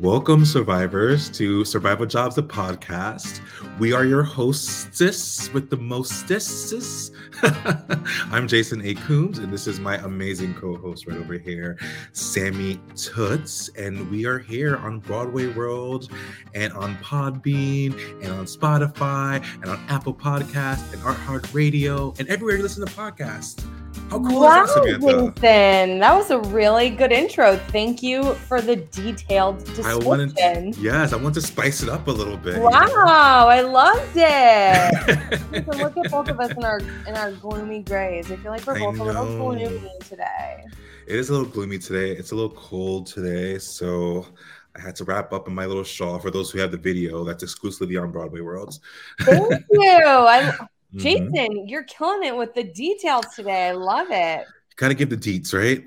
Welcome, survivors, to Survival Jobs, the podcast. We are your hostess with the mostesses. I'm Jason A. Coombs, and this is my amazing co host right over here, Sammy Tutz. And we are here on Broadway World and on Podbean and on Spotify and on Apple Podcasts and iHeartRadio and everywhere you listen to podcasts. How cool wow, is that, Samantha? Jason. That was a really good intro. Thank you for the detailed description. I wanted, yes, I want to spice it up a little bit. Wow, I loved it. so look at both of us in our in our gloomy grays. I feel like we're both a little gloomy today. It is a little gloomy today. It's a little cold today, so I had to wrap up in my little shawl. For those who have the video, that's exclusively on Broadway Worlds. Thank you. I, Mhm. Jason, you're killing it with the details today. I love it. Kind of give the deets, right?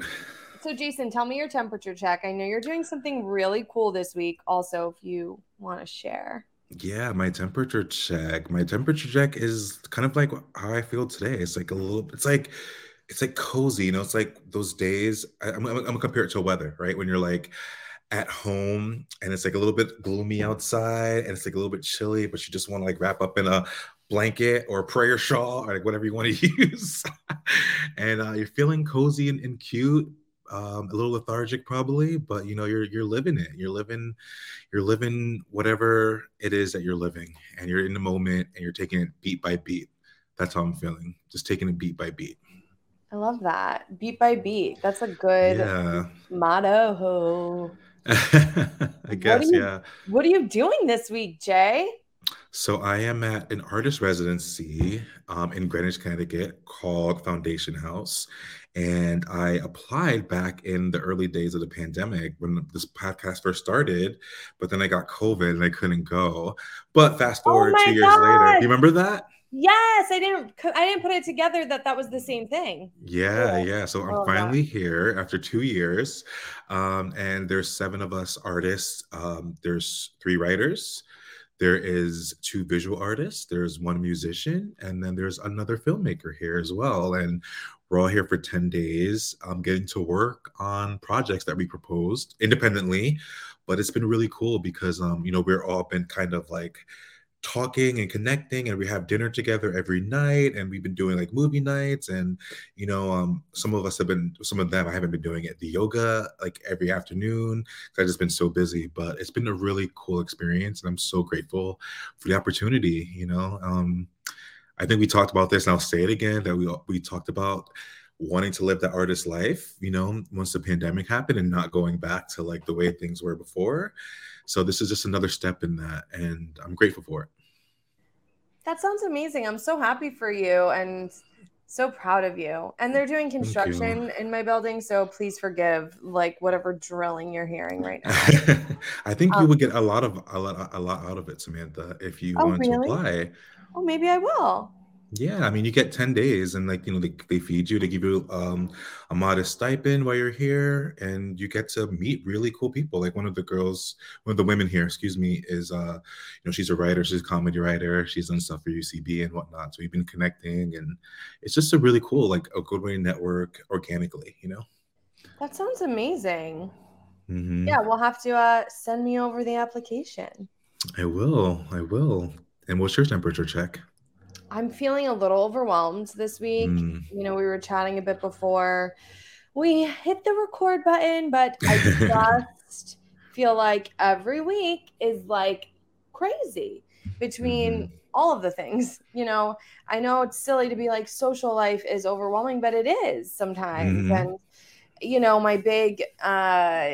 So, Jason, tell me your temperature check. I know you're doing something really cool this week. Also, if you want to share. Yeah, my temperature check. My temperature check is kind of like how I feel today. It's like a little. It's like, it's like cozy. You know, it's like those days. I, I'm, I'm gonna compare it to weather, right? When you're like at home and it's like a little bit gloomy outside and it's like a little bit chilly, but you just want to like wrap up in a blanket or prayer shawl or like whatever you want to use, and uh, you're feeling cozy and, and cute. Um, a little lethargic probably, but you know you're you're living it. You're living, you're living whatever it is that you're living, and you're in the moment and you're taking it beat by beat. That's how I'm feeling. Just taking it beat by beat. I love that. Beat by beat. That's a good Yeah, motto. I guess you- yeah. What are you doing this week, Jay? So I am at an artist residency um, in Greenwich, Connecticut called Foundation House. And I applied back in the early days of the pandemic when this podcast first started, but then I got COVID and I couldn't go. But fast Oh forward my two years later, God. you remember that? Yes, I didn't. I didn't put it together that that was the same thing. Yeah, Yeah. yeah. So I'm that. finally here after two years. Um, and there's seven of us artists. Um, there's three writers. There is two visual artists. There's one musician, and then there's another filmmaker here as well. And we're all here for 10 days, um, getting to work on projects that we proposed independently. But it's been really cool because um, you know, we're all been kind of like talking and connecting and we have dinner together every night and we've been doing like movie nights and you know um some of us have been some of them i haven't been doing it the yoga like every afternoon i've just been so busy but it's been a really cool experience and i'm so grateful for the opportunity you know um i think we talked about this and i'll say it again that we we talked about wanting to live the artist life you know once the pandemic happened and not going back to like the way things were before. So this is just another step in that and i'm grateful for it That sounds amazing. I'm so happy for you and so proud of you. And they're doing construction in my building, so please forgive like whatever drilling you're hearing right now. I think you Um, would get a lot of a lot a lot out of it, Samantha, if you Oh, wanted to apply. oh, maybe I will. Yeah, I mean, you get 10 days and like, you know, they, they feed you, they give you um, a modest stipend while you're here and you get to meet really cool people. Like one of the girls, one of the women here, excuse me, is, uh, you know, she's a writer, she's a comedy writer, she's done stuff for UCB and whatnot. So we've been connecting and it's just a really cool, like a good way to network organically, you know? That sounds amazing. Mhm. yeah, we'll have to uh, send me over the application. I will. I will. And what's your temperature check? I'm feeling a little overwhelmed this week. Mm. You know, we were chatting a bit before we hit the record button, but I just feel like every week is like crazy between all of the things. You know, I know it's silly to be like social life is overwhelming, but it is sometimes. Mhm. And you know, my big uh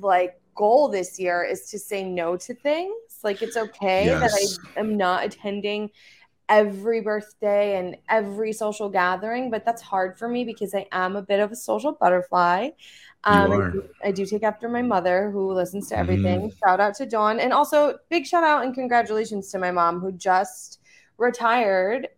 like goal this year is to say no to things. Like it's okay that I am not attending every birthday and every social gathering, but that's hard for me because I am a bit of a social butterfly. Um, I, do, I do take after my mother who listens to everything. Shout out to Dawn. And also, big shout out and congratulations to my mom who just retired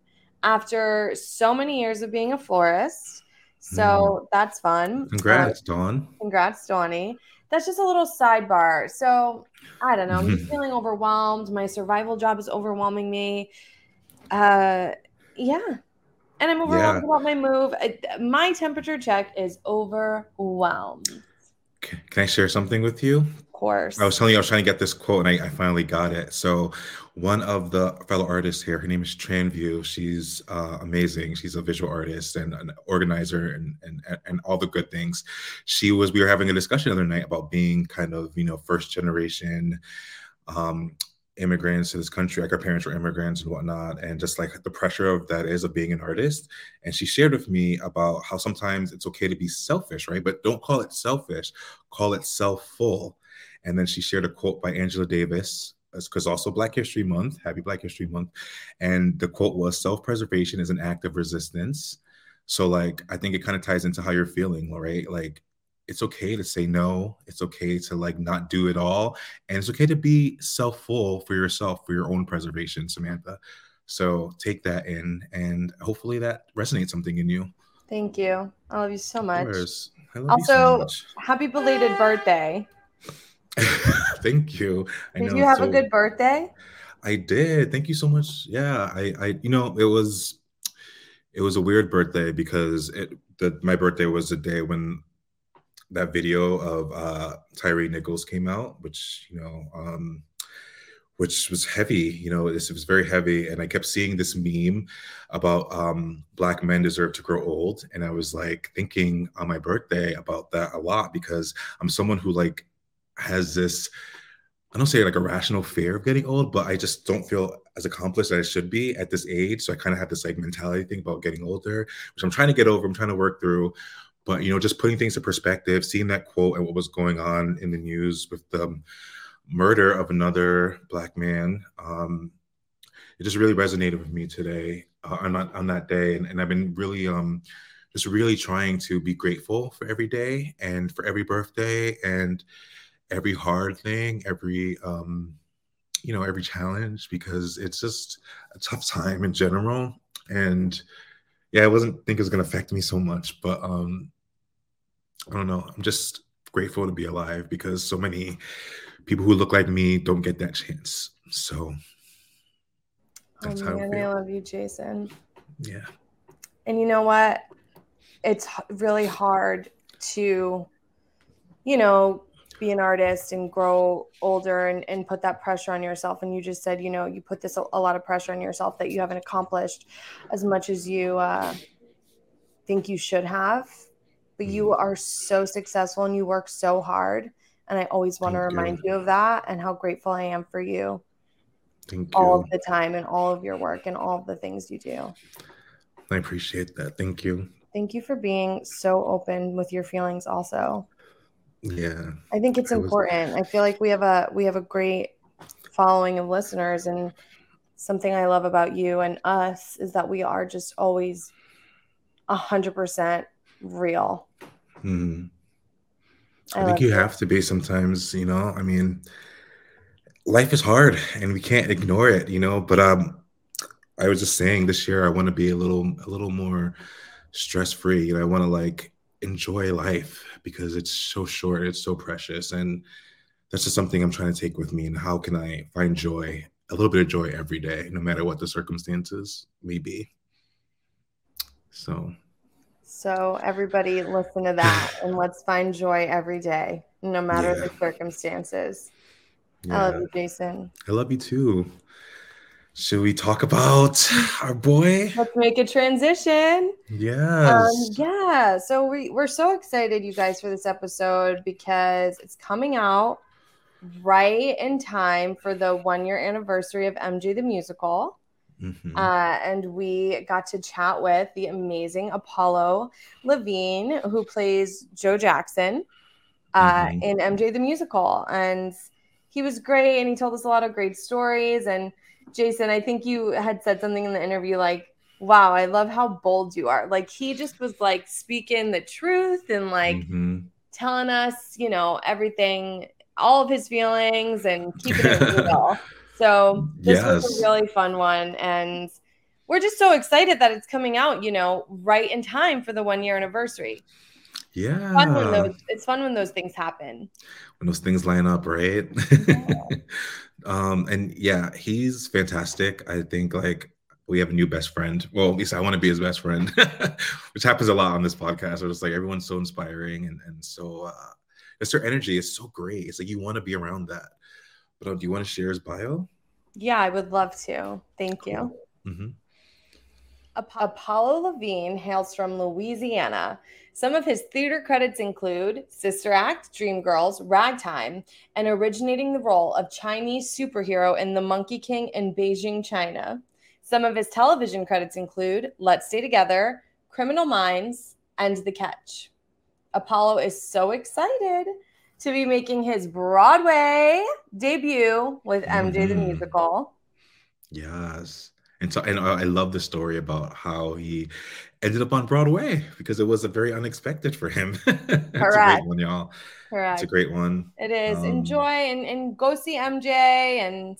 after so many years of being a florist. So that's fun. Um, Congrats, Dawn. Congrats, Donnie. That's just a little sidebar. So I don't know. I'm just feeling overwhelmed. My survival job is overwhelming me. Uh, yeah. And I'm overwhelmed Yeah. about my move. I- my temperature check is overwhelmed. Can I share something with you? Of course. I was telling you I was trying to get this quote and I, I finally got it. So one of the fellow artists here, her name is Tranview. She's uh, amazing. She's a visual artist and an organizer and, and and all the good things. She was we were having a discussion the other night about being kind of, you know, first generation um immigrants to this country, like our parents were immigrants and whatnot, and just like the pressure of that is of being an artist. And she shared with me about how sometimes it's okay to be selfish, right? But don't call it selfish, call it self-full. And then she shared a quote by Angela Davis, because also Black History Month, happy Black History Month. And the quote was self preservation is an act of resistance. So, like, I think it kind of ties into how you're feeling, right? Like, it's okay to say no. It's okay to like not do it all. And it's okay to be self full for yourself, for your own preservation, Samantha. So take that in and hopefully that resonates something in you. Thank you. I love you so much. course. I love you so Also, much. happy belated birthday. Thank you. I Did know, you have a good birthday? I did. Thank you so much. Yeah, I, I, you know, it was, it was a weird birthday because it, the, my birthday was the day when that video of uh, Tyre Nichols came out, which you know, um, which was heavy. You know, it was very heavy, and I kept seeing this meme about um, black men deserve to grow old, and I was like thinking on my birthday about that a lot because I'm someone who like has this I don't say like a rational fear of getting old, but I just don't feel as accomplished as I should be at this age. So I kind of have this like mentality thing about getting older, which I'm trying to get over. I'm trying to work through. But you know, just putting things in perspective, seeing that quote and what was going on in the news with the murder of another black man, um, it just really resonated with me today uh, on that on that day, and, and I've been really um just really trying to be grateful for every day and for every birthday and every hard thing, every um, you know, every challenge because it's just a tough time in general. And yeah, I wasn't think it was gonna affect me so much, but um, I don't know. I'm just grateful to be alive because so many people who look like me don't get that chance. So that's oh how I man, I feel. love you, Jason. Yeah. And you know what? It's really hard to, you know, be an artist and grow older and, and put that pressure on yourself. And you just said, you know, you put this a, lot of pressure on yourself that you haven't accomplished as much as you uh, think you should have. But you Mm-hmm. are so successful and you work so hard. And I always want to Thank you. remind you of that and how grateful I am for you Thank you all you. of the time and all of your work and all of the things you do. I appreciate that. Thank you. Thank you for being so open with your feelings also. Yeah. I think it's I was- important. I feel like we have a we have a great following of listeners and something I love about you and us is that we are just always a hundred percent real. Mhm. I I, think you it. have to be sometimes, you know. I mean, life is hard and we can't ignore it, you know. But um I was just saying this year I want to be a little a little more stress free. and I want to like enjoy life because it's so short, it's so precious. And that's just something I'm trying to take with me. And how can I find joy, a little bit of joy every day, no matter what the circumstances may be. So So everybody listen to that and let's find joy every day. no matter Yeah. the circumstances. I love you, Jason. I love you too. Should we talk about our boy? Let's make a transition. Yes. Um, yeah, so we, we're so excited, you guys, for this episode because it's coming out right in time for the one year anniversary of MJ the Musical. Mhm. Uh, and we got to chat with the amazing Apollo Levine, who plays Joe Jackson uh, Mhm. in MJ the Musical. And he was great, and he told us a lot of great stories. And Jason, I think you had said something in the interview like, wow, I love how bold you are. Like, he just was like speaking the truth and like Mhm. telling us, you know, everything, all of his feelings and keeping it real. So this was a really fun one. And we're just so excited that it's coming out, you know, right in time for the one year anniversary. Yeah. Fun when those, it's fun when those things happen. when those things line up, right? um, and yeah, he's fantastic. I think like we have a new best friend. Well, at least I want to be his best friend, which happens a lot on this podcast. Where it's like everyone's so inspiring and and so uh, it's their energy is so great. It's like you want to be around that. But uh, do you want to share his bio? Yeah, I would love to. Thank you. hmm Ap- Apollo Levine hails from Louisiana. Some of his theater credits include Sister Act, Dreamgirls, Ragtime, and originating the role of Chinese superhero in The Monkey King in Beijing, China. Some of his television credits include Let's Stay Together, Criminal Minds, and The Catch. Apollo is so excited to be making his Broadway debut with MJ the Mhm. Musical. Yes. And so, and I I love the story about how he ended up on Broadway because it was a very unexpected for him. it's a Correct. great one, y'all. Correct. It's a great one. It is. Um, Enjoy and, and go see MJ and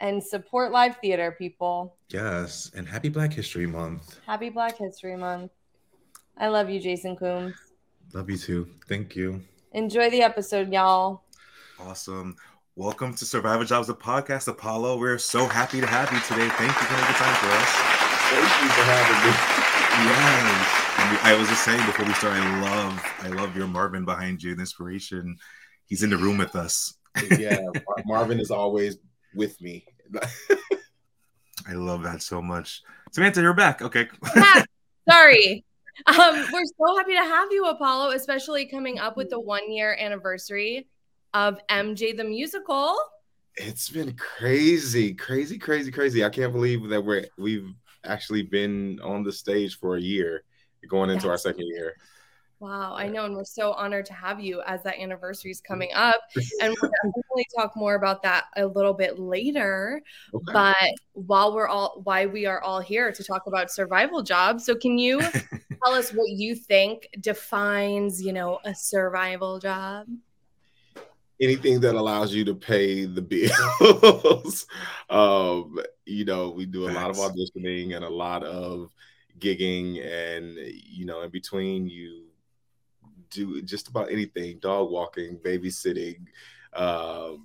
and support live theater, people. Yes. And happy Black History Month. Happy Black History Month. I love you, Jason Coombs. Love you too. Thank you. Enjoy the episode, y'all. Awesome. Welcome to Survivor Jobs, the podcast, Apollo. We're so happy to have you today. Thank you for making time for us. Thank you for having me. Yes. And we- I was just saying before we start, I love, I love your Marvin behind you, the inspiration. He's in the room with us. yeah, Marvin is always with me. I love that so much. Samantha, you're back. Okay. Sorry. Um, we're so happy to have you, Apollo, especially coming up with the one year anniversary of MJ the Musical. it's been crazy, crazy, crazy, crazy. I can't believe that we're we've actually been on the stage for a year, going into our second year. Wow, I know, and we're so honored to have you as that anniversary is coming up, and we'll definitely talk more about that a little bit later. Okay. But while we're all, why we are all here to talk about survival jobs, so can you tell us what you think defines, you know, a survival job? Anything that allows you to pay the bills. um, you know, we do a lot of auditioning and a lot of gigging, and you know, in between you do just about anything dog walking babysitting um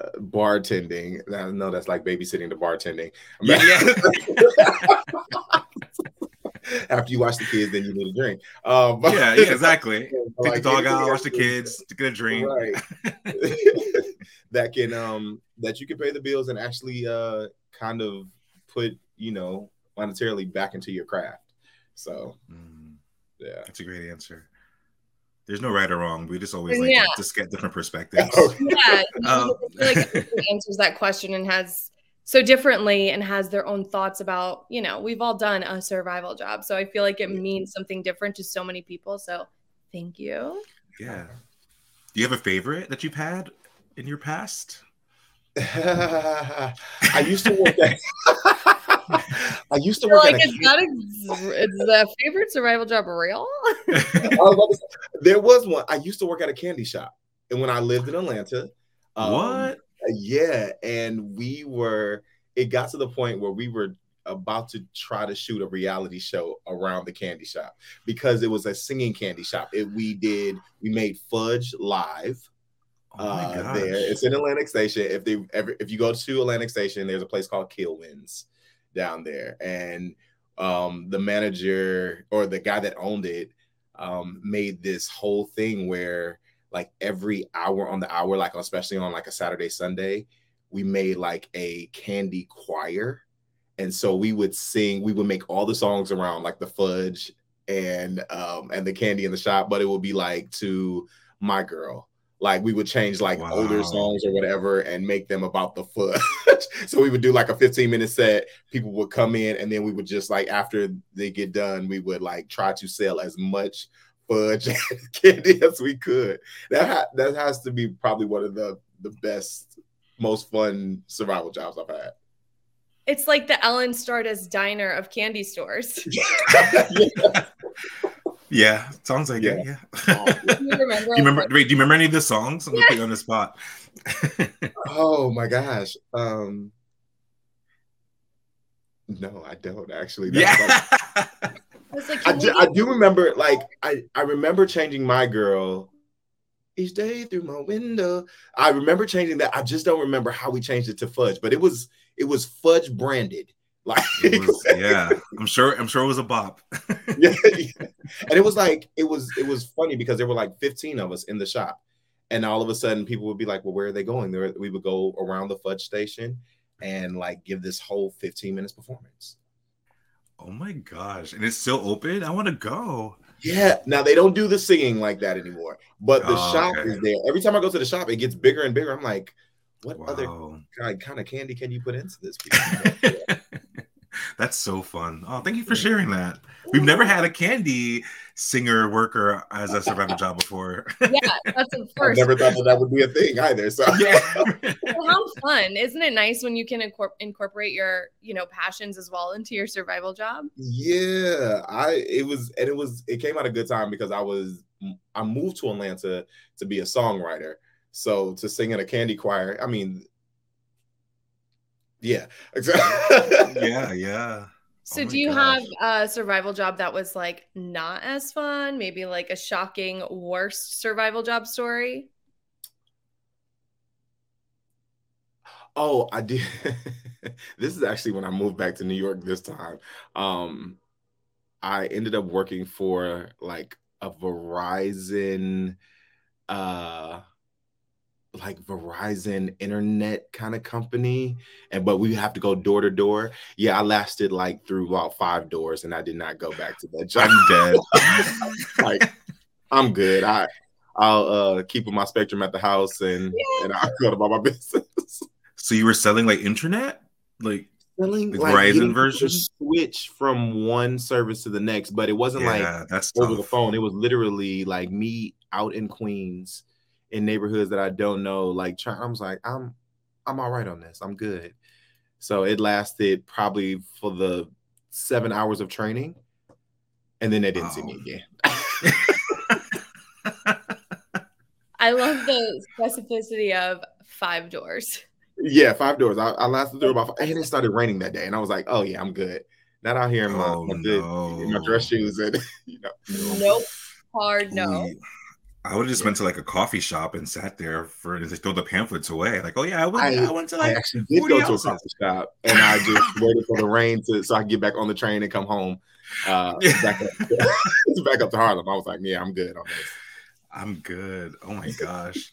uh, bartending I know that's like babysitting to bartending. Yeah, after you watch the kids then you need a drink um but- yeah, yeah, exactly. Take Like the dog anything out, watch the else- kids, get a drink. right that can um that you can pay the bills and actually uh kind of put you know monetarily back into your craft so Mm, yeah that's a great answer. There's no right or wrong. We just always like Yeah. to just get different perspectives. Yeah, Um, like answers that question and has so differently and has their own thoughts about, you know, we've all done a survival job. So I feel like it means something different to so many people. So thank you. Yeah. Do you have a favorite that you've had in your past? I used to work at I used to You're work like, at a is that a, is the favorite survival job real? I was say, there was one. I used to work at a candy shop, and when I lived in Atlanta, um, what? Yeah, and we were. It got to the point where we were about to try to shoot a reality show around the candy shop because it was a singing candy shop. It we did. We made fudge live. Oh uh, there. It's in Atlantic Station. If they ever, if you go to Atlantic Station, there's a place called Kilwins down there, and um, the manager or the guy that owned it um, made this whole thing where like every hour on the hour, like especially on like a Saturday, Sunday, we made like a candy choir. And so we would sing, we would make all the songs around like the fudge and um and the candy in the shop, but it would be like to my girl. Like we would change like wow. older songs or whatever and make them about the fudge. so we would do like a 15 minute set. People would come in and then we would just like after they get done, we would like try to sell as much fudge candy as we could. That ha- that has to be probably one of the the best, most fun survival jobs I've had. It's like the Ellen Stardust diner of candy stores. yeah. yeah, sounds like yeah. it. Yeah. do you remember? do you remember? Wait, do you remember any of the songs? I'm gonna put you on the spot. oh my gosh. Um no, I don't actually. That's yeah. Like, like, I, do, I do remember, like, I, I remember changing my girl each day through my window. I remember changing that. I just don't remember how we changed it to fudge, but it was it was fudge branded. Like was, yeah, I'm sure I'm sure it was a bop. yeah, yeah, and it was like it was it was funny because there were like 15 of us in the shop, and all of a sudden people would be like, "Well, where are they going?" There we would go around the fudge station and like give this whole 15 minutes performance. Oh my gosh. And it's still open? I want to go. Yeah. Now they don't do the singing like that anymore, but the oh, shop okay. is there. Every time I go to the shop, it gets bigger and bigger. I'm like, what wow. other kind, kind of candy can you put into this? That's so fun. Oh, thank you for sharing that. We've never had a candy singer worker as a survival job before. yeah, that's the first. I never thought that that would be a thing either. So yeah, well, how fun! Isn't it nice when you can incorpor- incorporate your you know passions as well into your survival job? Yeah, I it was and it was it came out a good time because I was I moved to Atlanta to be a songwriter. So to sing in a candy choir, I mean, yeah, yeah, yeah. So, oh do you gosh. have a survival job that was like not as fun? Maybe like a shocking worst survival job story? Oh, I did. this is actually when I moved back to New York this time. Um, I ended up working for like a Verizon uh like Verizon internet kind of company, and but we have to go door to door. Yeah, I lasted like through about five doors, and I did not go back to that job. I'm dead. like I'm good. I I'll uh keep my spectrum at the house, and yeah. and I'll go about my business. So you were selling like internet, like selling like, Verizon version switch from one service to the next, but it wasn't yeah, like that's over tough. the phone. It was literally like me out in Queens in neighborhoods that I don't know. Like I was like, I'm I'm all right on this. I'm good. So it lasted probably for the seven hours of training, and then they didn't see me again. I love the specificity of five doors. Yeah, five doors. I, I lasted through about, five, and it started raining that day, and I was like, "Oh yeah, I'm good." Not out here in my, oh, my, no. in my dress shoes, and you know. Nope. Hard no. I would have just yeah. went to like a coffee shop and sat there for and just throw the pamphlets away. Like, oh yeah, I went. I, I went to like. I actually did go to a coffee shop, and I just waited for the rain to so I could get back on the train and come home. Uh, back up, back up to Harlem. I was like, yeah, I'm good on this. I'm good. Oh my gosh.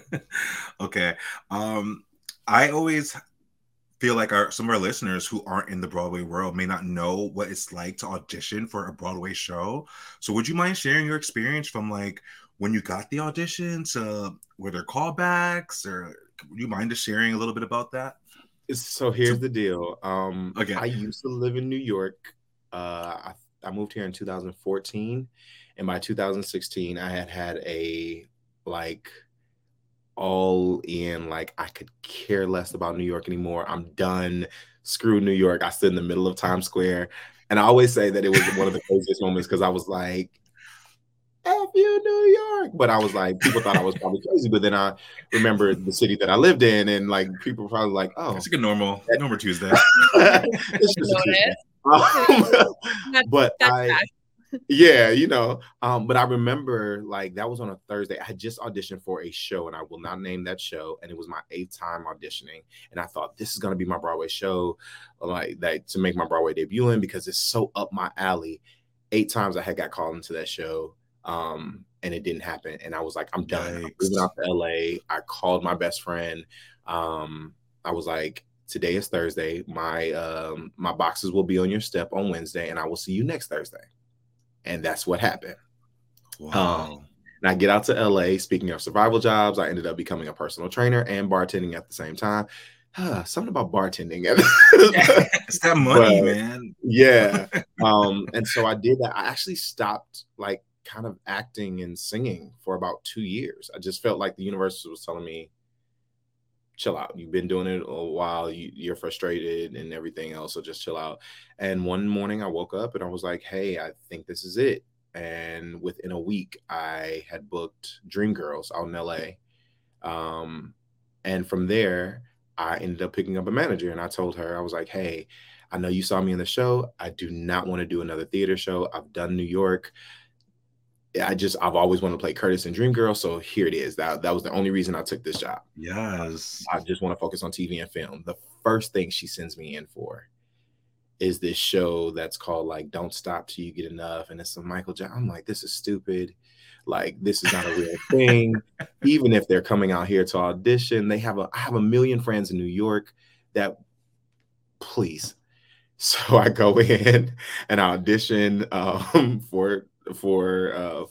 okay. Um, I always feel like our some of our listeners who aren't in the Broadway world may not know what it's like to audition for a Broadway show. So would you mind sharing your experience from like when you got the auditions, uh, were there callbacks, or would you mind just sharing a little bit about that? So here's the deal. Um, okay, I used to live in New York. Uh, I, I moved here in 2014, and by 2016, I had had a like all in. Like I could care less about New York anymore. I'm done. Screw New York. I stood in the middle of Times Square, and I always say that it was one of the craziest moments because I was like, F you, New York. But I was like, people thought I was probably crazy. But then I remembered the city that I lived in, and like people were probably like, oh, it's like a normal, normal Tuesday. it's just Tuesday. Um, but I, yeah, you know. Um, but I remember like that was on a Thursday. I had just auditioned for a show, and I will not name that show. And it was my eighth time auditioning, and I thought this is gonna be my Broadway show, like that to make my Broadway debut in because it's so up my alley. Eight times I had got called into that show Um, and it didn't happen. And I was like, I'm done. I'm moving out to LA. I called my best friend. Um, I was like, today is Thursday. My um, my boxes will be on your step on Wednesday, and I will see you next Thursday. And that's what happened. Wow. Um, and I get out to LA. Speaking of survival jobs, I ended up becoming a personal trainer and bartending at the same time. something about bartending. it's that money, but, man. Yeah. um, and so I did that. I actually stopped like kind of acting and singing for about two years. I just felt like the universe was telling me, chill out. You've been doing it a while. You, you're frustrated and everything else. So just chill out. And one morning I woke up and I was like, hey, I think this is it. And within a week, I had booked Dreamgirls out in LA. Um, and from there, I ended up picking up a manager and I told her, I was like, hey, I know you saw me in the show. I do not want to do another theater show. I've done New York. I just I've always wanted to play Curtis and Dream Girl, so here it is. That that was the only reason I took this job. Yes, I just want to focus on TV and film. The first thing she sends me in for is this show that's called like Don't Stop Till You Get Enough, and it's a Michael Jackson. I'm like, this is stupid. Like this is not a real thing. Even if they're coming out here to audition, they have a I have a million friends in New York that please. So I go in and I audition um, for for uh,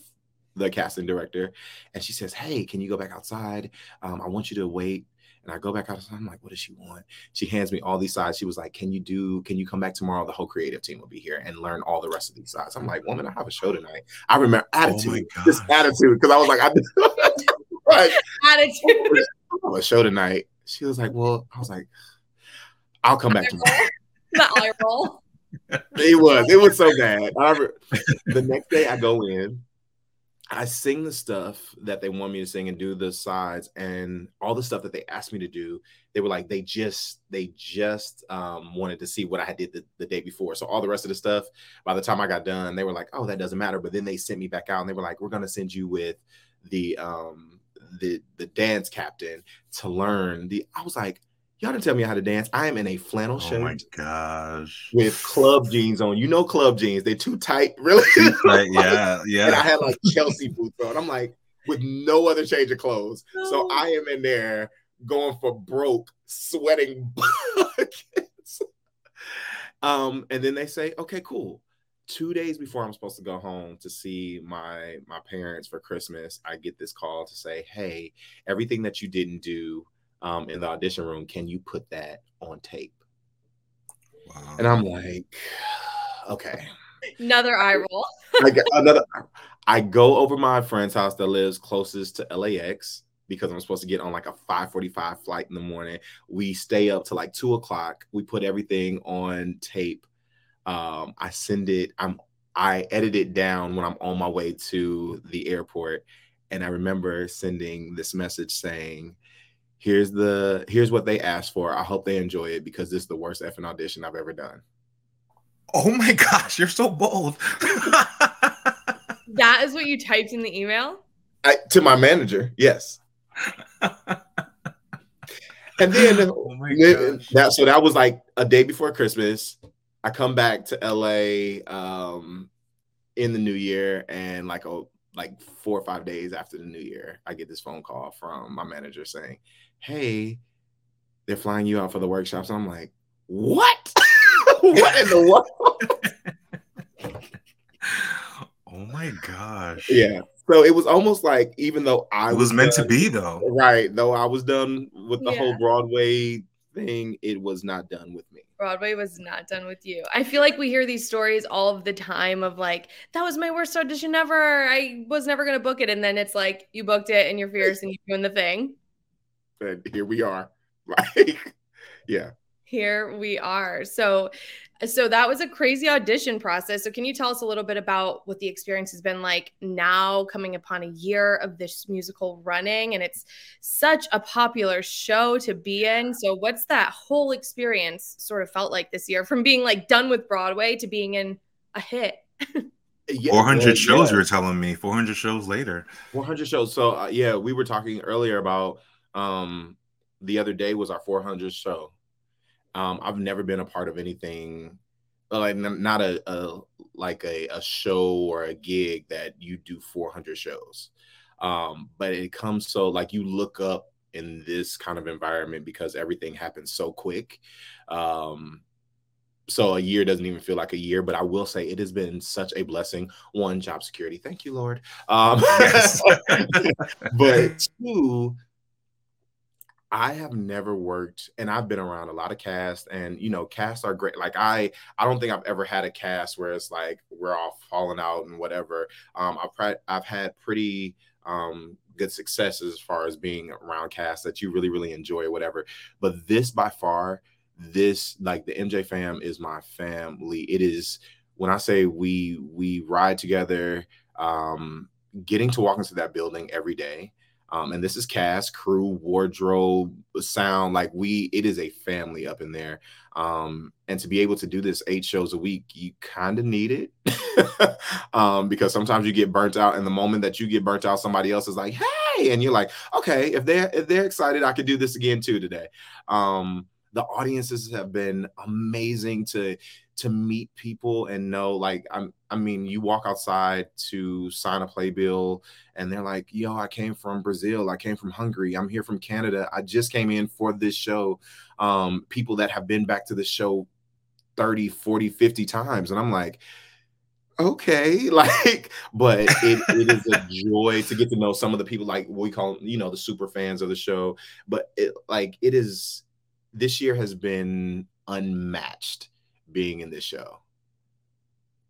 the casting director, and she says, "Hey, can you go back outside? Um, I want you to wait." And I go back outside. I'm like, "What does she want?" She hands me all these sides. She was like, "Can you do? Can you come back tomorrow? The whole creative team will be here and learn all the rest of these sides." I'm like, "Woman, I have a show tonight." I remember oh attitude, oh this attitude, because I was like, "I like, attitude." I have a show tonight. She was like, "Well," I was like, "I'll come back tomorrow." The eye roll it was. It was so bad. I the next day I go in, I sing the stuff that they want me to sing and do the sides and all the stuff that they asked me to do. They were like, they just, they just um, wanted to see what I did the, the day before. So all the rest of the stuff, by the time I got done, they were like, oh, that doesn't matter. But then they sent me back out and they were like, we're gonna send you with the um the the dance captain to learn the. I was like, Y'all didn't tell me how to dance. I am in a flannel shirt. Oh my gosh. With club jeans on. You know club jeans. They're too tight, really. Right, yeah, yeah. And I had like Chelsea boots on. I'm like, with no other change of clothes. No. So I am in there going for broke, sweating buckets. um, and then they say, okay, cool. Two days before I'm supposed to go home to see my my parents for Christmas, I get this call to say, hey, everything that you didn't do um, in the audition room. Can you put that on tape? Wow. And I'm like, okay. Another eye roll. I another. I go over my friend's house that lives closest to LAX because I'm supposed to get on like a 5:45 flight in the morning. We stay up to like two o'clock. We put everything on tape. Um, I send it. I'm I edit it down when I'm on my way to the airport, and I remember sending this message saying, here's the here's what they asked for. I hope they enjoy it because this is the worst effing audition I've ever done. Oh my gosh, you're so bold. that is what you typed in the email? I, to my manager, yes. and then, oh then that so that was like a day before Christmas. I come back to LA um, in the new year and like a like four or five days after the new year, I get this phone call from my manager saying, hey, they're flying you out for the workshops. I'm like, what? what in the world? oh my gosh. Yeah. So it was almost like even though I it was, was meant done, to be though. Right. Though I was done with the yeah. whole Broadway thing, it was not done with me. Broadway was not done with you. I feel like we hear these stories all of the time of like, that was my worst audition ever. I was never gonna book it. And then it's like you booked it and you're fierce and you're doing the thing and here we are. Like, yeah. Here we are. So so that was a crazy audition process. So can you tell us a little bit about what the experience has been like now coming upon a year of this musical running and it's such a popular show to be in. So what's that whole experience sort of felt like this year from being like done with Broadway to being in a hit? yeah, 400 well, shows yeah. you were telling me 400 shows later 400 shows so uh, yeah we were talking earlier about um, the other day was our 400th show. Um, I've never been a part of anything like not a, a like a, a show or a gig that you do 400 shows. Um but it comes so like you look up in this kind of environment because everything happens so quick. Um so a year doesn't even feel like a year but i will say it has been such a blessing. One job security. Thank you lord. Um but two I have never worked, and I've been around a lot of casts, and you know, casts are great. Like I, I don't think I've ever had a cast where it's like we're all falling out and whatever. Um, I've I've had pretty um good successes as far as being around casts that you really really enjoy or whatever. But this by far, this like the MJ fam is my family. It is when I say we we ride together. Um, getting to walk into that building every day um, and this is cast, crew, wardrobe, sound. Like we, it is a family up in there. Um, and to be able to do this eight shows a week, you kind of need it um, because sometimes you get burnt out. And the moment that you get burnt out, somebody else is like, "Hey," and you're like, "Okay, if they're if they're excited, I could do this again too today." Um, the audiences have been amazing to to meet people and know like I'm I mean you walk outside to sign a playbill and they're like yo I came from Brazil. I came from Hungary. I'm here from Canada. I just came in for this show. Um people that have been back to the show 30 40 50 times. And I'm like okay. Like but it, it is a joy to get to know some of the people like we call you know the super fans of the show. But it like it is this year has been unmatched being in this show.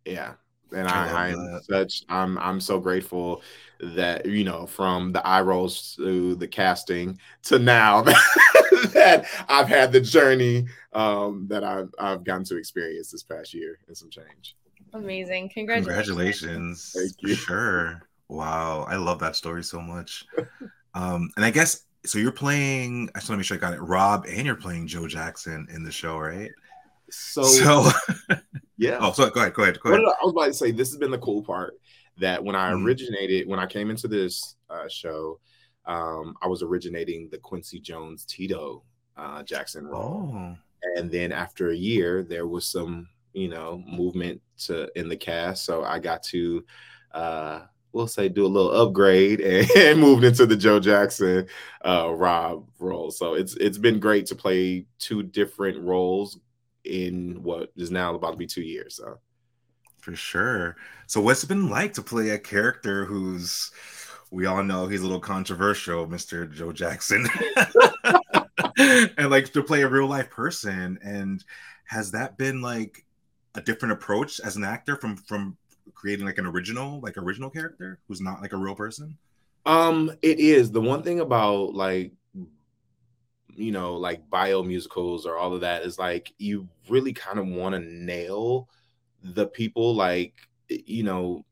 Yeah. And I, I am such I'm I'm so grateful that you know from the eye rolls to the casting to now that I've had the journey um, that I've I've gotten to experience this past year and some change. Amazing. Congratulations. Congratulations. Thank you. Sure. Wow. I love that story so much. um, and I guess so you're playing I just want to make sure I got it, Rob, and you're playing Joe Jackson in the show, right? So, so yeah. Oh, so go ahead, go ahead, go ahead. I, was about to say this has been the cool part that when I mm-hmm. originated, when I came into this uh, show, um, I was originating the Quincy Jones Tito uh, Jackson role, oh. and then after a year, there was some you know movement to in the cast, so I got to. Uh, we'll say do a little upgrade and, and moved into the Joe Jackson uh, Rob role. So it's it's been great to play two different roles in what is now about to be two years. So for sure. So what's it been like to play a character who's we all know he's a little controversial, Mr. Joe Jackson. and like to play a real life person. And has that been like a different approach as an actor from from creating like an original, like original character who's not like a real person? Um, it is. The one thing about like you know, like bio musicals or all of that is like you really kind of want to nail the people like you know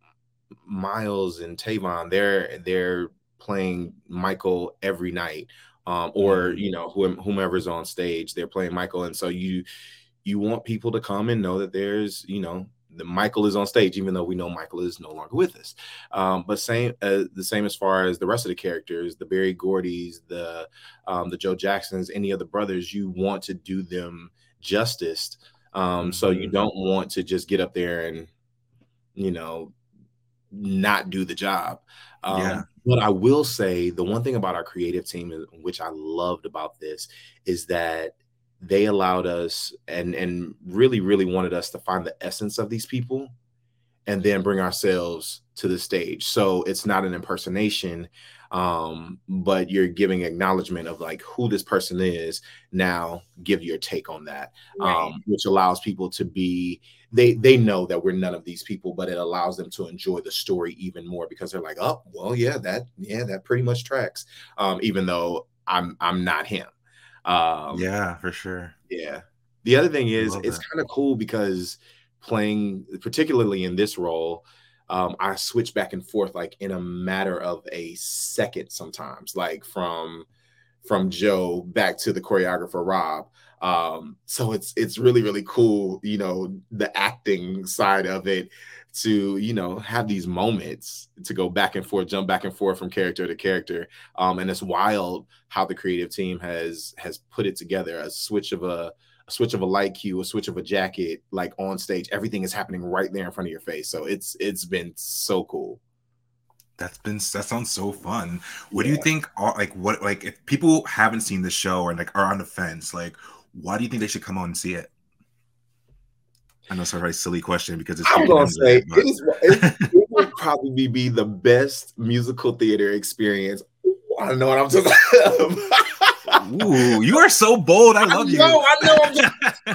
Myles and Tavon they're they're playing Michael every night um or mm-hmm. you know whomever's on stage they're playing Michael and so you you want people to come and know that there's you know the Michael is on stage, even though we know Michael is no longer with us. Um, but same uh, the same as far as the rest of the characters, the Berry Gordys, the um, the Joe Jacksons, any of the brothers, you want to do them justice. Um, so you mm-hmm. don't want to just get up there and you know not do the job. Um, yeah. But I will say the one thing about our creative team, which I loved about this, is that they allowed us and and really really wanted us to find the essence of these people and then bring ourselves to the stage. So it's not an impersonation um, but you're giving acknowledgement of like who this person is. Now give your take on that right. um, which allows people to be they they know that we're none of these people but it allows them to enjoy the story even more because they're like oh well yeah that yeah that pretty much tracks um, even though i'm i'm not him um, yeah, for sure. Yeah. The other thing is, it's kind of cool because playing, particularly in this role, um, I switch back and forth like in a matter of a second sometimes, like from from Joe back to the choreographer Rob. Um, so it's it's really really cool, you know, the acting side of it to you know have these moments to go back and forth jump back and forth from character to character um, and it's wild how the creative team has has put it together a switch of a a switch of a light cue, a switch of a jacket, like on stage, everything is happening right there in front of your face. So it's it's been so cool. That's been that sounds so fun. What yeah. do you think? Like what like if people haven't seen the show or like are on the fence, like why do you think they should come on and see it? I know it's a very silly question because it's. I'm gonna say it, is, it, it would probably be the best musical theater experience. I don't know what I'm talking about. Ooh, you are so bold. I love I know, you. I know.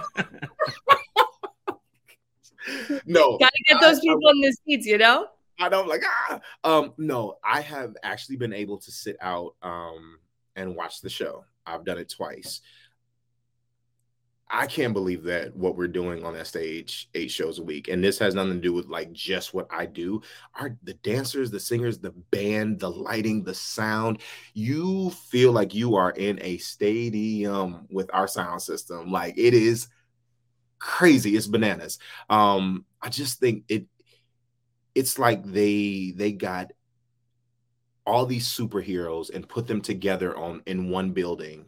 no, gotta get those people I, in the seats, you know. I don't like ah. Um, no, I have actually been able to sit out um and watch the show. I've done it twice. I can't believe that what we're doing on that stage eight shows a week, and this has nothing to do with like just what I do. Are the dancers, the singers, the band, the lighting, the sound? You feel like you are in a stadium with our sound system. Like it is crazy. It's bananas. Um, I just think it. It's like they they got all these superheroes and put them together on in one building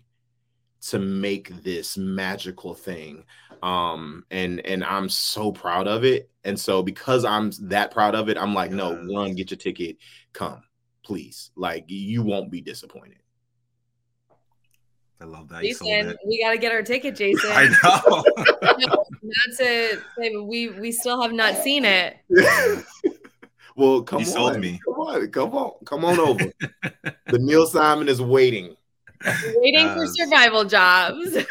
to make this magical thing um and and i'm so proud of it and so because i'm that proud of it i'm like no run get your ticket come please like you won't be disappointed I love that. Jason, we got to get our ticket, Jason. I know. That's it. We we still have not seen it. well, come you on. Sold me. Come on, come on, come on over. the Neil Simon is waiting. Waiting for survival jobs.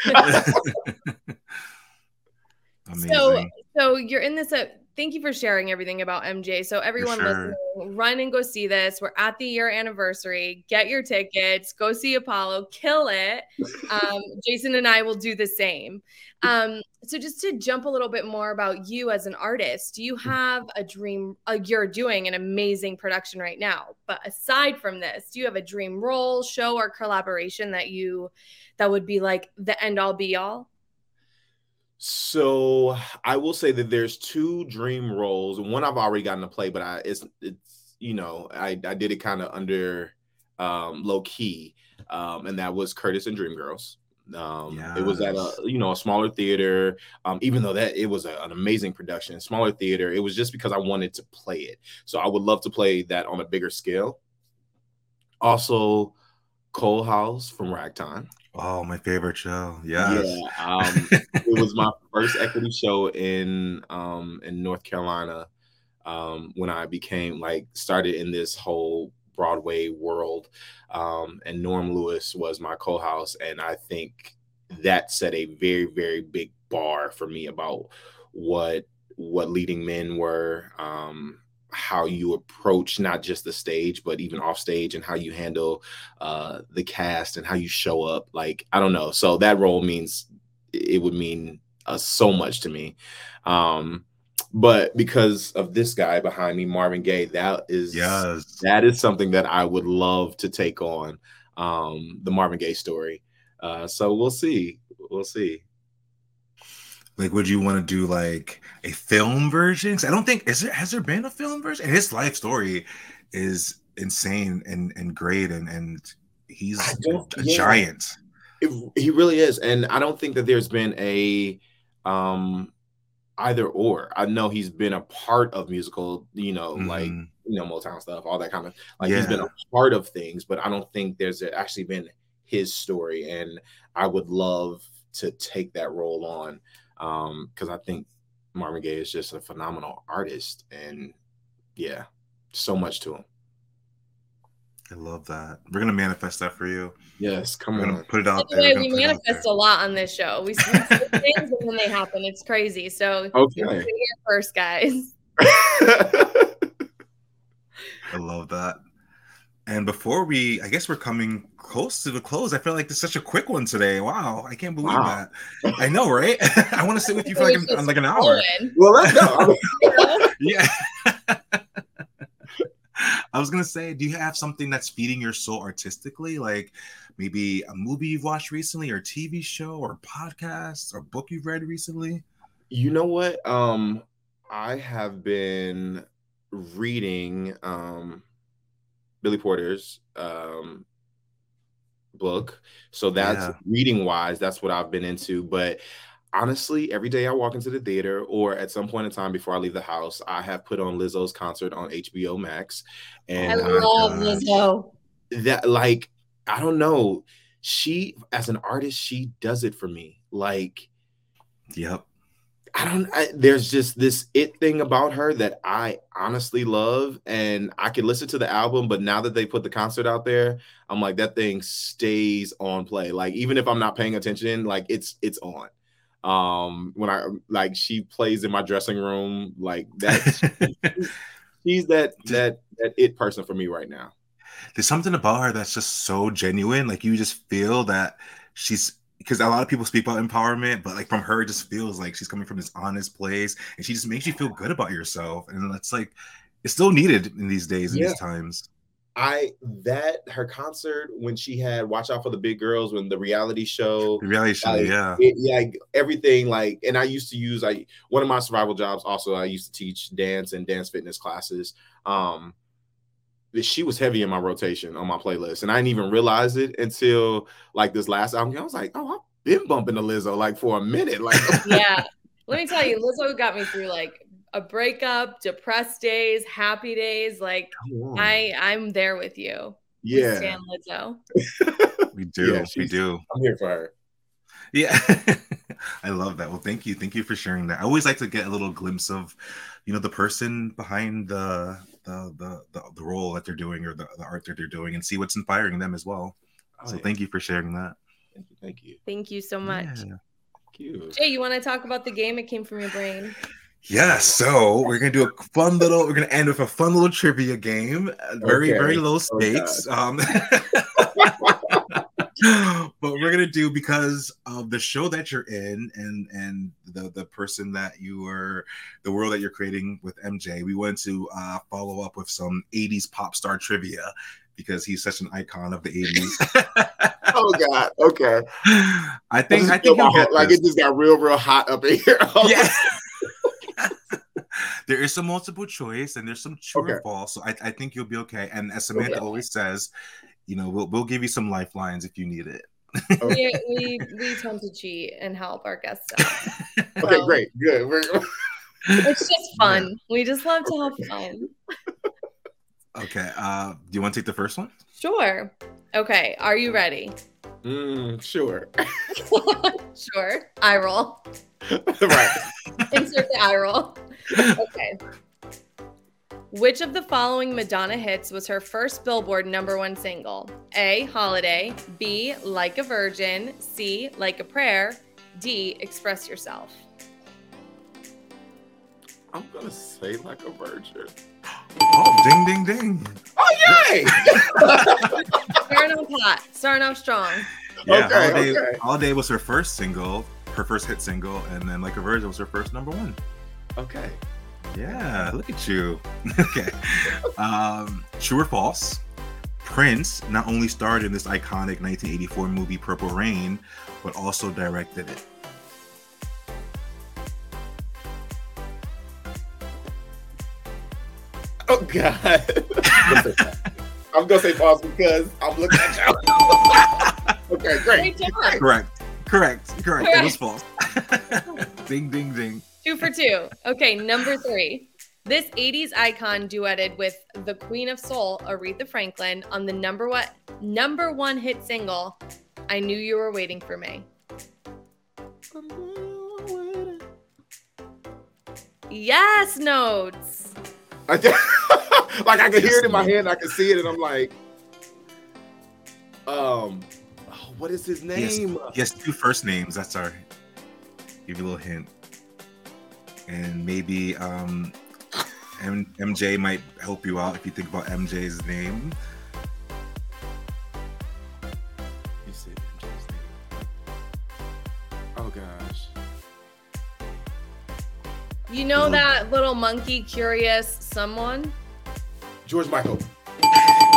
so, so you're in this. Uh, thank you for sharing everything about MJ. So everyone sure. listening, run and go see this. We're at the year anniversary. Get your tickets. Go see Apollo. Kill it. Um, Jason and I will do the same. Um, so just to jump a little bit more about you as an artist, do you have a dream? Uh, you're doing an amazing production right now, but aside from this, do you have a dream role, show, or collaboration that you that would be like the end all be all? So I will say that there's two dream roles. One I've already gotten to play, but I it's it's you know I I did it kind of under um, low key, um, and that was Curtis and Dreamgirls. Um, yes. It was at a you know a smaller theater. Um, even though that it was a, an amazing production, smaller theater. It was just because I wanted to play it. So I would love to play that on a bigger scale. Also, Coalhouse from Ragtime. Oh, my favorite show. Yes. Yeah. Um, it was my first equity show in um, in North Carolina um, when I became like started in this whole Broadway world. Um, and Norm Lewis was my Coalhouse, and I think that set a very very big bar for me about what what leading men were. Um, how you approach not just the stage but even off stage and how you handle uh the cast and how you show up like i don't know so that role means it would mean uh, so much to me um but because of this guy behind me, Marvin Gaye, that is yes. that is something that I would love to take on. Um, the Marvin Gaye story. Uh, so we'll see. We'll see. Like, would you want to do like a film version? I don't think is there has there been a film version? And his life story is insane and and great, and and he's a yeah. giant. It, he really is, and I don't think that there's been a um either or. I know he's been a part of musical, you know, mm-hmm. like you know Motown stuff, all that kind of like yeah. he's been a part of things, but I don't think there's actually been his story, and I would love to take that role on because um, I think Marvin Gaye is just a phenomenal artist, and yeah, so much to him. I love that. We're gonna manifest that for you. Yes, come We're on. Put it out there. we manifest a lot on this show. We see things and then they happen. It's crazy. So okay, first, guys. I love that. And before we, I guess we're coming close to the close. I feel like this is such a quick one today. Wow, I can't believe wow. that. I know, right? I want to sit with you for like, an, like an hour. Well, let's go. yeah. I was gonna say, do you have something that's feeding your soul artistically, like maybe a movie you've watched recently, or TV show, or podcast, or book you've read recently? You know what? Um, I have been reading um Billy Porter's um book. So that's yeah. reading wise, that's what I've been into. But honestly, every day I walk into the theater or at some point in time before I leave the house, I have put on Lizzo's concert on HBO Max. And I love Lizzo. that like I don't know, she as an artist, she does it for me. Like Yep. I don't I, there's just this it thing about her that I honestly love and I can listen to the album but now that they put the concert out there I'm like that thing stays on play. Like even if I'm not paying attention like it's it's on. Um when I like she plays in my dressing room like that she's that that that it person for me right now. There's something about her that's just so genuine. Like you just feel that she's because a lot of people speak about empowerment, but like from her, it just feels like she's coming from this honest place, and she just makes you feel good about yourself, and that's like it's still needed in these days, in Yeah. these times. I that her concert when she had Watch Out for the Big Girls when the reality show The reality show, like, yeah. it- like, everything like and i used to use i one of my survival jobs also i used to teach dance and dance fitness classes um she was heavy in my rotation on my playlist and i didn't even realize it until like this last album i was like oh i've been bumping the lizzo like for a minute like yeah. Let me tell you, Lizzo got me through like a breakup, depressed days, happy days. Like. I, I'm there with you. We yeah stand Lizzo. We do, Yeah, we do. i'm here for her Yeah, I love that. Well, thank you, thank you for sharing that. I always like to get a little glimpse of, you know, the person behind the the the the, the role that they're doing or the, the art that they're doing, and see what's inspiring them as well. Oh, so yeah. thank you for sharing that. thank you thank you Thank you so much. Yeah. Thank you Jay, you want to talk about the game? It came from your brain. Yeah, so we're gonna do a fun little. We're gonna end with a fun little trivia game. Very, Okay. very low Oh, stakes. um, but we're gonna do because of the show that you're in and and the the person that you are, the world that you're creating with MJ. We wanted to uh, follow up with some '80s pop star trivia because he's such an icon of the '80s. oh god okay I think I think heart- like it just got real real hot up in here yeah. there is some multiple choice and there's some true or false. So I, I think you'll be okay. And as Samantha Okay. always says, you know, we'll we'll give you some lifelines if you need it. We, we, we tend to cheat and help our guests out. okay great good We're- It's just fun. We just love to have fun. Okay. Uh, do you want to take the first one? Sure. Okay. Are you ready? Mm, sure sure. Eye roll. right Insert the eye roll. Okay. Which of the following Madonna hits was her first Billboard number one single? A. Holiday. B. Like a Virgin. C. Like a Prayer. D. Express Yourself. I'm gonna say like a virgin. Oh, ding, ding, ding. Oh yay! Starting off hot. Starting off strong. Yeah, Okay, Holiday, okay. Holiday was her first single, her first hit single, and then Like a Virgin was her first number one. okay. Yeah, look at you. okay. Um, true or false? Prince not only starred in this iconic 1984 movie Purple Rain, but also directed it. Oh god. I'm gonna say false because I'm looking at you. okay, Great great. job. Correct. Correct. Correct. It was false. ding, ding, ding. Two for two. Okay, number three. This 80s icon duetted with the Queen of Soul, Aretha Franklin, on the number one number one hit single, I Knew You Were Waiting for Me. Yes, notes. I just- like I can hear it in my head, and I can see it, and I'm like, um, oh, what is his name? Yes, has two first names. That's our give you a little hint. And maybe um M- MJ might help you out if you think about MJ's name. You said MJ's name. Oh gosh. You know that little monkey curious someone? George Michael.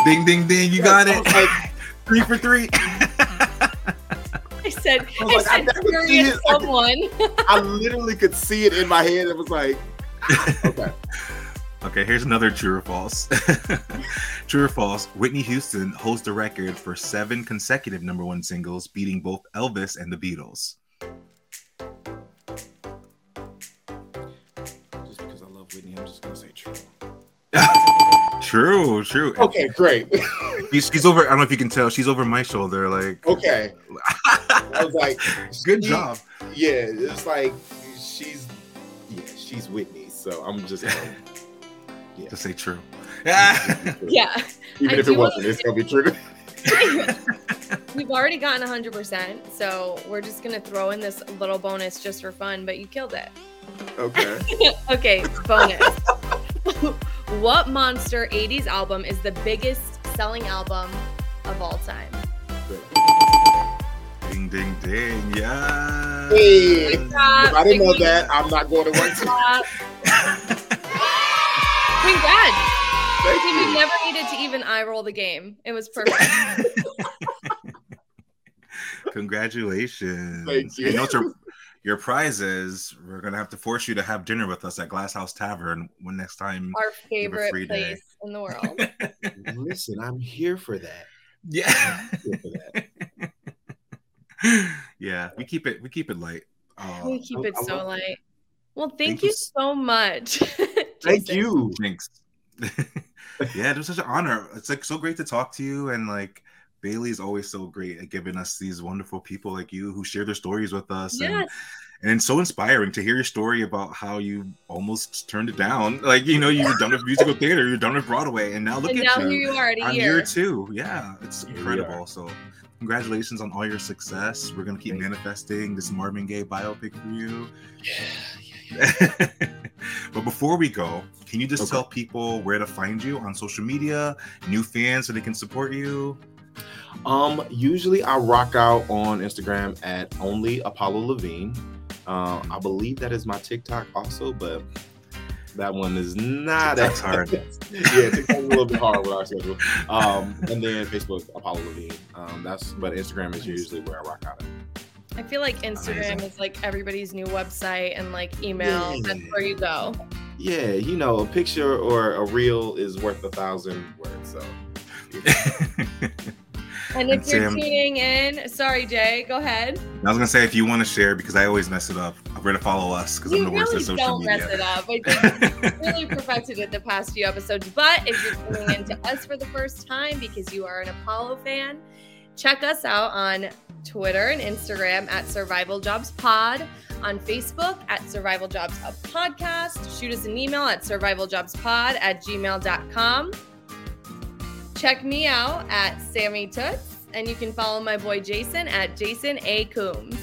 Ding ding ding, you Yes, got it. like- three for three. said, I, like, I, I said furious someone. I, could, I literally could see it in my head. It was like, okay. Okay, here's another true or false. true or false, Whitney Houston holds the record for seven consecutive number one singles, beating both Elvis and the Beatles. Just because I love Whitney, I'm just going to say true. true, true. Okay, great. she's, she's over, I don't know if you can tell, she's over my shoulder. Like, okay. I was like, good she- job. Yeah, it's like she's yeah, she's Whitney. So I'm just like, yeah. To say true. Yeah. Even I if it wasn't, it's gonna be true. We've already gotten 100%, so we're just going to throw in this little bonus just for fun, but you killed it. Okay. okay, bonus. what monster 80s album is the biggest selling album of all time? Ding, ding, ding. Yeah. Hey, if I didn't know that, I'm not going to work. clap. Congrats. Thank Dude, you you. never needed to even eye roll the game. It was perfect. Congratulations. Thank you. And what's your, your prize is we're gonna have to force you to have dinner with us at Glasshouse Tavern when next time. Our favorite free day. place in the world. Listen, I'm here for that. Yeah. I'm here for that. yeah, we keep it we keep it light. Uh, we keep it I so love- light. Well, thank, Thank you you. so much. Thank you. Thanks. yeah, it was such an honor. It's like so great to talk to you, and like Bailey is always so great at giving us these wonderful people like you who share their stories with us. And, Yes. and it's so inspiring to hear your story about how you almost turned it down. Like you know, you were done with musical theater, you're done with Broadway, and now look and at now you. here you are at a on year. year two. Yeah, it's Here incredible. So, congratulations on all your success. We're gonna keep Thank you. manifesting this Marvin Gaye biopic for you. Yeah, yeah, yeah, but before we go, can you just Okay. tell people where to find you on social media, new fans, so they can support you? Um, usually I rock out on Instagram at only Apollo Levine. Uh, I believe that is my TikTok also, but that one is not TikTok's as hard. yeah, TikTok's a little bit hard with our schedule. Um, and then Facebook Apollo Levine. Um, that's but Instagram is usually where I rock out. At. I feel like Instagram Amazing. is like everybody's new website and like email. That's where you go. Yeah, you know, a picture or a reel is worth a thousand words. So And And if you're Sam- tuning in, sorry, Jay, go ahead. I was gonna say if you want to share because I always mess it up, I'm gonna follow us because I'm the worst really at social don't media. mess it up. I think really perfected it the past few episodes. But if you're tuning into us for the first time because you are an Apollo fan, check us out on Twitter and Instagram at Survival Jobs Pod, on Facebook at Survival Jobs Up Podcast. Shoot us an email at survivaljobspod at gmail.com. Check me out at Sammy Tutz, and you can follow my boy Jason at Jason A. Coombs.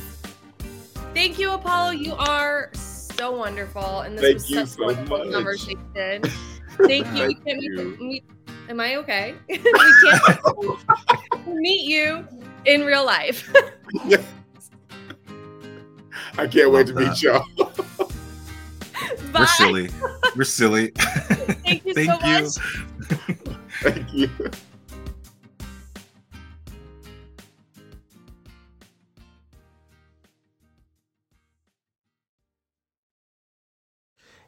Thank you, Apollo. You are so wonderful, and this Thank was you such so wonderful much. conversation. Thank you. we Thank can't you. Meet, meet, am I okay? we can't meet you in real life. I can't wait to Love meet y'all. Bye. We're silly. We're silly. Thank you Thank so you. Thank you.